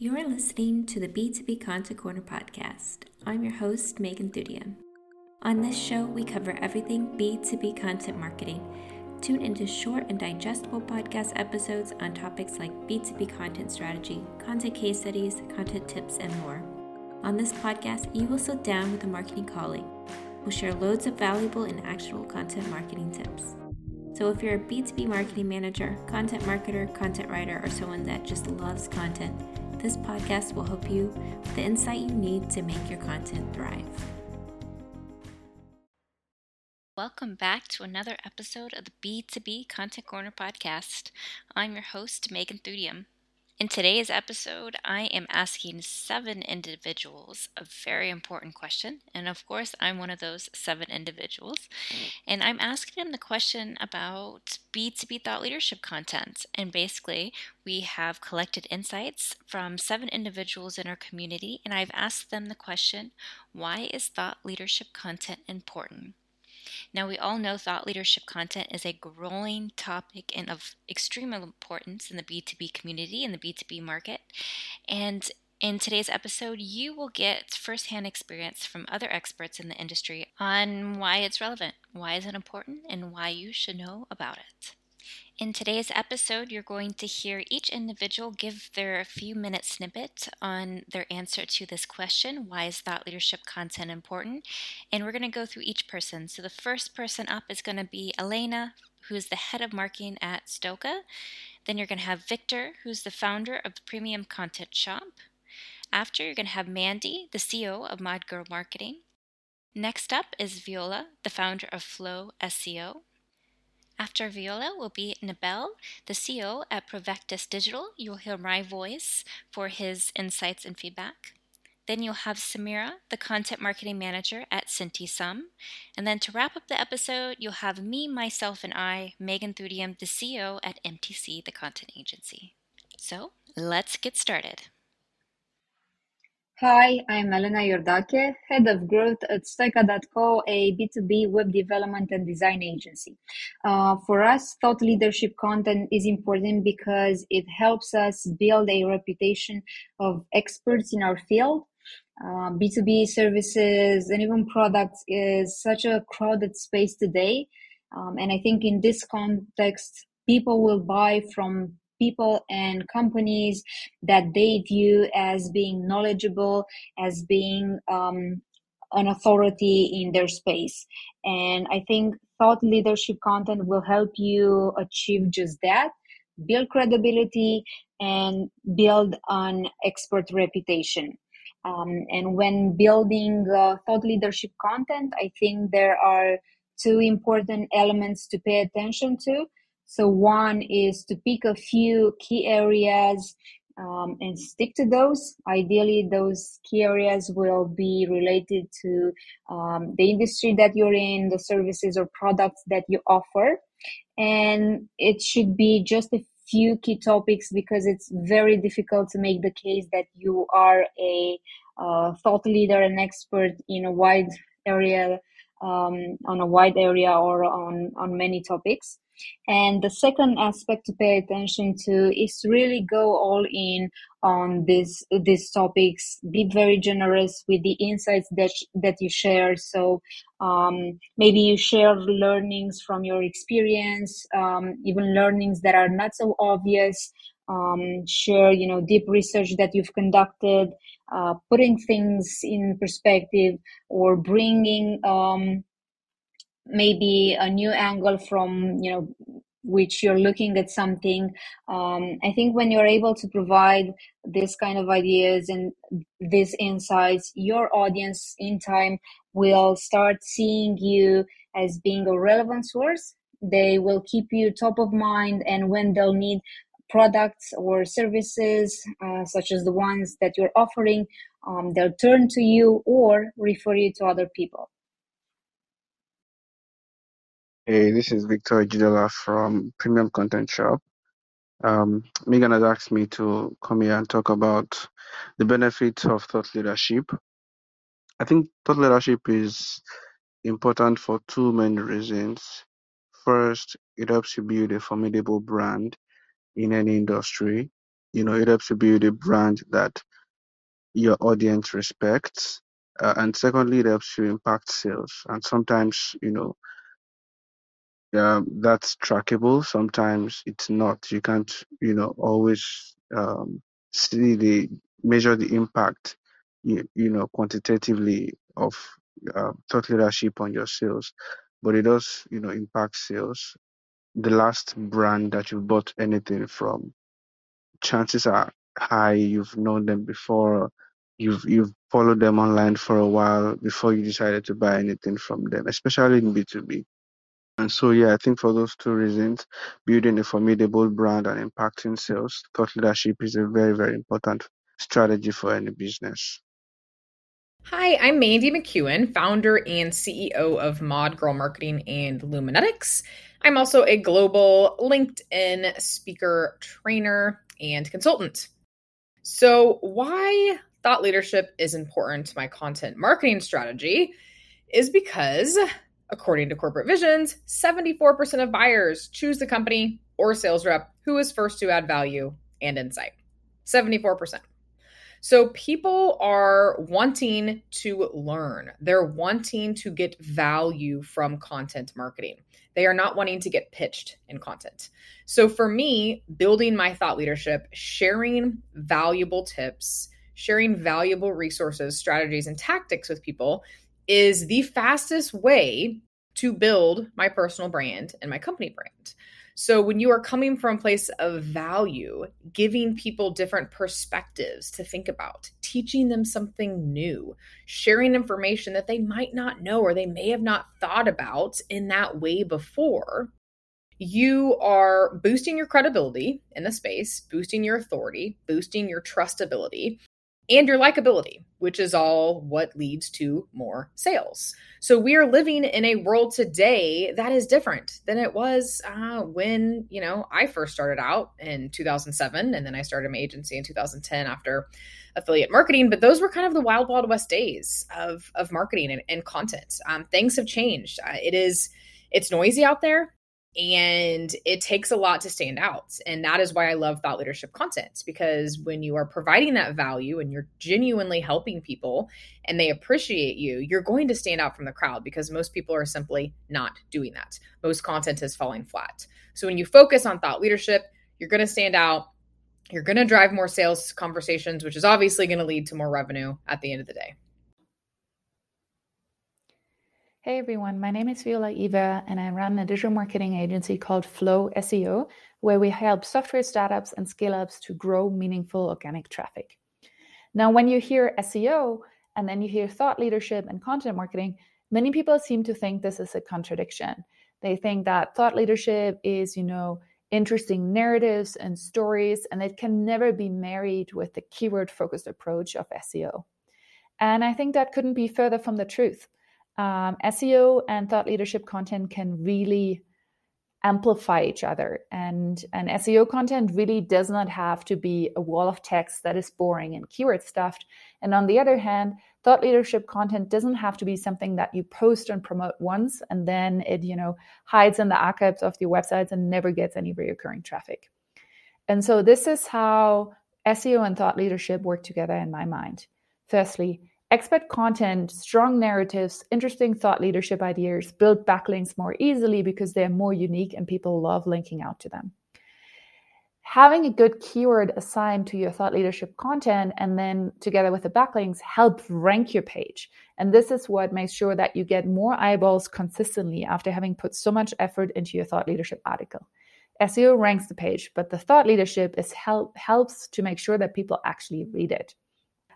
You are listening to the B2B Content Corner podcast. I'm your host, Megan Thudium. On this show, we cover everything B2B content marketing. Tune into short and digestible podcast episodes on topics like B2B content strategy, content case studies, content tips, and more. On this podcast, you will sit down with a marketing colleague who share loads of valuable and actionable content marketing tips. So, if you're a B2B marketing manager, content marketer, content writer, or someone that just loves content, this podcast will help you with the insight you need to make your content thrive. Welcome back to another episode of the B2B Content Corner podcast. I'm your host, Megan Thudium. In today's episode, I am asking seven individuals a very important question. And of course, I'm one of those seven individuals. Mm. And I'm asking them the question about B2B thought leadership content. And basically, we have collected insights from seven individuals in our community. And I've asked them the question why is thought leadership content important? Now, we all know thought leadership content is a growing topic and of extreme importance in the B2B community and the B2B market. And in today's episode, you will get firsthand experience from other experts in the industry on why it's relevant, why is it important, and why you should know about it. In today's episode, you're going to hear each individual give their few minute snippet on their answer to this question why is thought leadership content important? And we're going to go through each person. So the first person up is going to be Elena, who's the head of marketing at Stoica. Then you're going to have Victor, who's the founder of the Premium Content Shop. After, you're going to have Mandy, the CEO of Mod Girl Marketing. Next up is Viola, the founder of Flow SEO. After Viola will be Nabel, the CEO at Provectus Digital. You'll hear my voice for his insights and feedback. Then you'll have Samira, the content marketing manager at SentiSum. And then to wrap up the episode, you'll have me, myself, and I, Megan Thudium, the CEO at MTC, the content agency. So let's get started. Hi, I'm Elena Iordache, Head of Growth at Stoica.co, a B2B web development and design agency. Uh, for us, thought leadership content is important because it helps us build a reputation of experts in our field. Uh, B2B services and even products is such a crowded space today. Um, and I think in this context, people will buy from people and companies that they view as being knowledgeable, as being um, an authority in their space. And I think thought leadership content will help you achieve just that build credibility and build an expert reputation. Um, and when building uh, thought leadership content, I think there are two important elements to pay attention to. So one is to pick a few key areas um, and stick to those. Ideally, those key areas will be related to um, the industry that you're in, the services or products that you offer. And it should be just a few key topics because it's very difficult to make the case that you are a uh, thought leader and expert in a wide area, um, on a wide area or on, on many topics. And the second aspect to pay attention to is really go all in on this these topics. Be very generous with the insights that that you share. So um, maybe you share learnings from your experience, um, even learnings that are not so obvious. Um, share you know deep research that you've conducted, uh, putting things in perspective, or bringing um, maybe a new angle from you know which you're looking at something. Um, i think when you're able to provide this kind of ideas and these insights your audience in time will start seeing you as being a relevant source. They will keep you top of mind and when they'll need products or services uh, such as the ones that you're offering um, they'll turn to you or refer you to other people Hey, this is Victor Ijidola from Premium Content Shop. Um, Megan has asked me to come here and talk about the benefits of thought leadership. I think thought leadership is important for two main reasons. First, it helps you build a formidable brand in any industry. You know, it helps you build a brand that your audience respects. Uh, and secondly, it helps you impact sales. And sometimes, you know, yeah, that's trackable. Sometimes it's not. You can't, you know, always um, see the measure the impact, you, you know, quantitatively of uh, thought leadership on your sales, but it does, you know, impact sales. The last brand that you bought anything from, chances are high you've known them before. You've you've followed them online for a while before you decided to buy anything from them, especially in B two B and so, yeah, I think for those two reasons, building a formidable brand and impacting sales, thought leadership is a very, very important strategy for any business. Hi, I'm Mandy McEwen, founder and CEO of Mod Girl Marketing and Luminetics. I'm also a global LinkedIn speaker, trainer, and consultant. So, why thought leadership is important to my content marketing strategy is because According to Corporate Visions, 74% of buyers choose the company or sales rep who is first to add value and insight. 74%. So people are wanting to learn. They're wanting to get value from content marketing. They are not wanting to get pitched in content. So for me, building my thought leadership, sharing valuable tips, sharing valuable resources, strategies, and tactics with people is the fastest way to build my personal brand and my company brand. So when you are coming from a place of value, giving people different perspectives to think about, teaching them something new, sharing information that they might not know or they may have not thought about in that way before, you are boosting your credibility in the space, boosting your authority, boosting your trustability, and your likability, which is all what leads to more sales. So we are living in a world today that is different than it was uh, when you know I first started out in 2007, and then I started my agency in 2010 after affiliate marketing. But those were kind of the wild, wild west days of of marketing and, and content. Um, things have changed. Uh, it is it's noisy out there and it takes a lot to stand out. And that is why I love thought leadership content because when you are providing that value and you're genuinely helping people and they appreciate you, you're going to stand out from the crowd because most people are simply not doing that. Most content is falling flat. So when you focus on thought leadership, you're going to stand out. You're going to drive more sales conversations, which is obviously going to lead to more revenue at the end of the day. Hey everyone, my name is Viola Eva, and I run a digital marketing agency called Flow SEO, where we help software startups and scale ups to grow meaningful organic traffic. Now, when you hear SEO and then you hear thought leadership and content marketing, many people seem to think this is a contradiction. They think that thought leadership is, you know, interesting narratives and stories, and it can never be married with the keyword focused approach of SEO. And I think that couldn't be further from the truth um, SEO and thought leadership content can really amplify each other. And, and SEO content really does not have to be a wall of text that is boring and keyword stuffed. And on the other hand, thought leadership content doesn't have to be something that you post and promote once and then it, you know, hides in the archives of your websites and never gets any recurring traffic. And so this is how SEO and thought leadership work together in my mind. Firstly, Expert content, strong narratives, interesting thought leadership ideas build backlinks more easily because they're more unique and people love linking out to them. Having a good keyword assigned to your thought leadership content and then together with the backlinks help rank your page. And this is what makes sure that you get more eyeballs consistently after having put so much effort into your thought leadership article. SEO ranks the page, but the thought leadership is help, helps to make sure that people actually read it.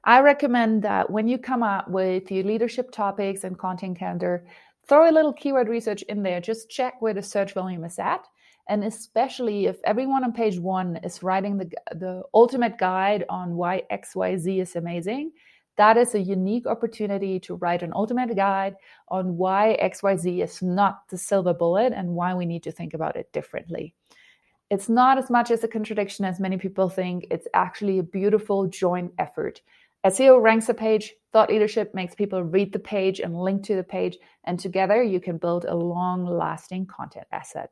I recommend that when you come up with your leadership topics and content calendar, throw a little keyword research in there. Just check where the search volume is at. And especially if everyone on page one is writing the, the ultimate guide on why XYZ is amazing, that is a unique opportunity to write an ultimate guide on why XYZ is not the silver bullet and why we need to think about it differently. It's not as much as a contradiction as many people think. It's actually a beautiful joint effort. SEO ranks a page, thought leadership makes people read the page and link to the page, and together you can build a long lasting content asset.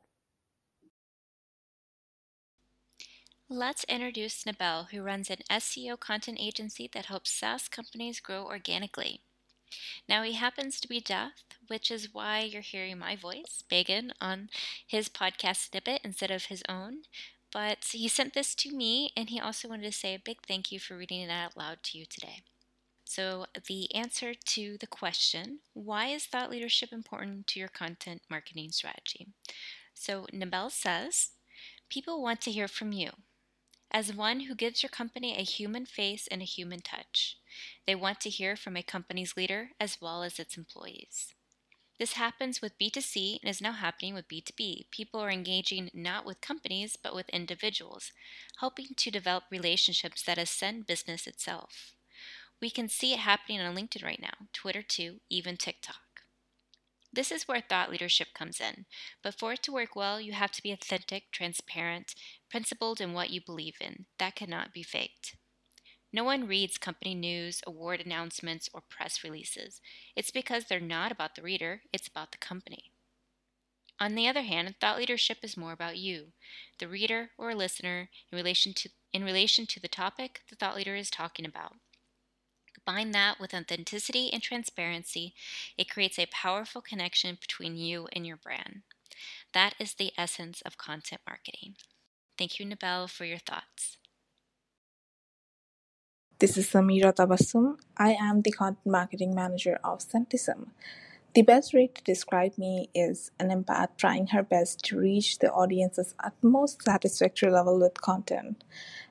Let's introduce Nabel, who runs an SEO content agency that helps SaaS companies grow organically. Now, he happens to be deaf, which is why you're hearing my voice, Megan, on his podcast snippet instead of his own. But he sent this to me, and he also wanted to say a big thank you for reading it out loud to you today. So, the answer to the question why is thought leadership important to your content marketing strategy? So, Nabel says people want to hear from you as one who gives your company a human face and a human touch. They want to hear from a company's leader as well as its employees. This happens with B2C and is now happening with B2B. People are engaging not with companies but with individuals, helping to develop relationships that ascend business itself. We can see it happening on LinkedIn right now, Twitter too, even TikTok. This is where thought leadership comes in. But for it to work well, you have to be authentic, transparent, principled in what you believe in. That cannot be faked. No one reads company news, award announcements, or press releases. It's because they're not about the reader, it's about the company. On the other hand, thought leadership is more about you, the reader or listener, in relation to, in relation to the topic the thought leader is talking about. Combine that with authenticity and transparency, it creates a powerful connection between you and your brand. That is the essence of content marketing. Thank you, Nabel, for your thoughts. This is Samira Tabassum. I am the content marketing manager of SentiSum. The best way to describe me is an empath trying her best to reach the audience's utmost satisfactory level with content.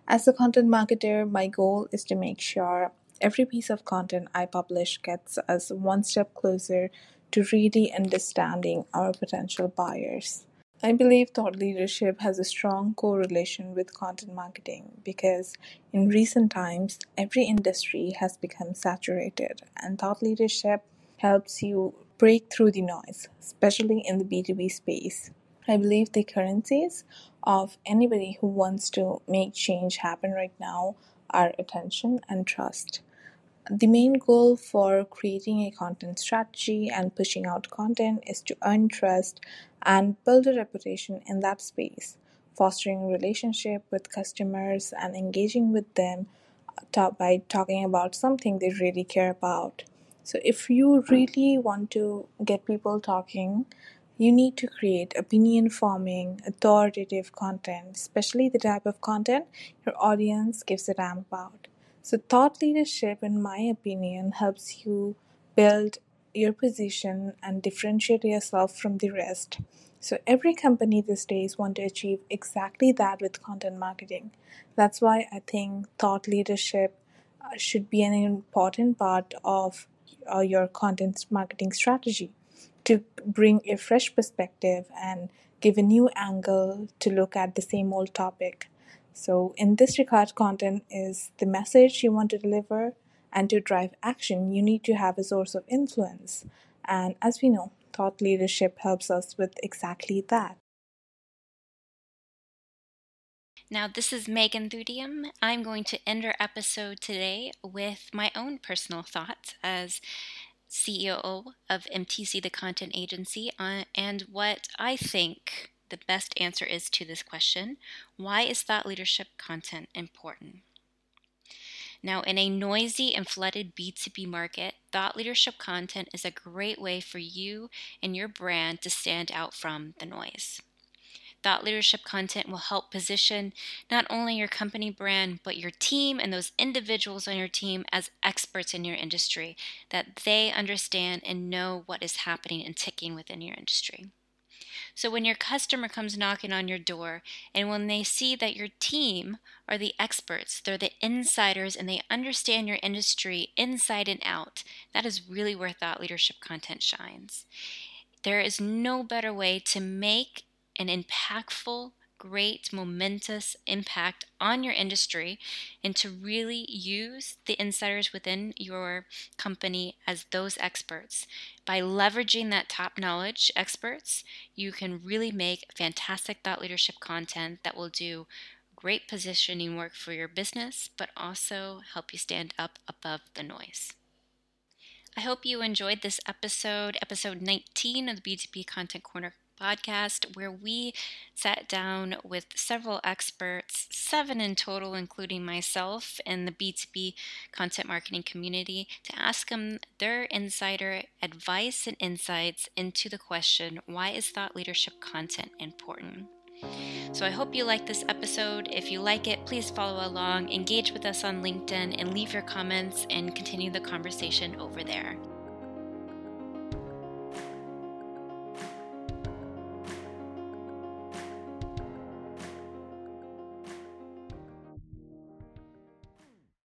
As a content marketer, my goal is to make sure every piece of content I publish gets us one step closer to really understanding our potential buyers. I believe thought leadership has a strong correlation with content marketing because in recent times, every industry has become saturated, and thought leadership helps you break through the noise, especially in the B2B space. I believe the currencies of anybody who wants to make change happen right now are attention and trust. The main goal for creating a content strategy and pushing out content is to earn trust and build a reputation in that space, fostering relationship with customers and engaging with them uh, by talking about something they really care about. So if you really want to get people talking, you need to create opinion forming, authoritative content, especially the type of content your audience gives a damn about. So, thought leadership, in my opinion, helps you build your position and differentiate yourself from the rest. So, every company these days want to achieve exactly that with content marketing. That's why I think thought leadership uh, should be an important part of uh, your content marketing strategy to bring a fresh perspective and give a new angle to look at the same old topic. So, in this regard, content is the message you want to deliver, and to drive action, you need to have a source of influence. And as we know, thought leadership helps us with exactly that. Now, this is Megan Thudium. I'm going to end our episode today with my own personal thoughts as CEO of MTC, the content agency, uh, and what I think the best answer is to this question why is thought leadership content important? Now, in a noisy and flooded B2B market, thought leadership content is a great way for you and your brand to stand out from the noise. Thought leadership content will help position not only your company brand, but your team and those individuals on your team as experts in your industry, that they understand and know what is happening and ticking within your industry. So when your customer comes knocking on your door and when they see that your team are the experts, they're the insiders and they understand your industry inside and out, that is really where thought leadership content shines. There is no better way to make an impactful great, momentous impact on your industry and to really use the insiders within your company as those experts. By leveraging that top knowledge experts, you can really make fantastic thought leadership content that will do great positioning work for your business, but also help you stand up above the noise. I hope you enjoyed this episode, episode 19 of the B2B Content Corner podcast, where we sat down with several experts, seven in total, including myself and the B2B content marketing community, to ask them their insider advice and insights into the question why is thought leadership content important? So I hope you like this episode. If you like it, please follow along, engage with us on LinkedIn, and leave your comments and continue the conversation over there.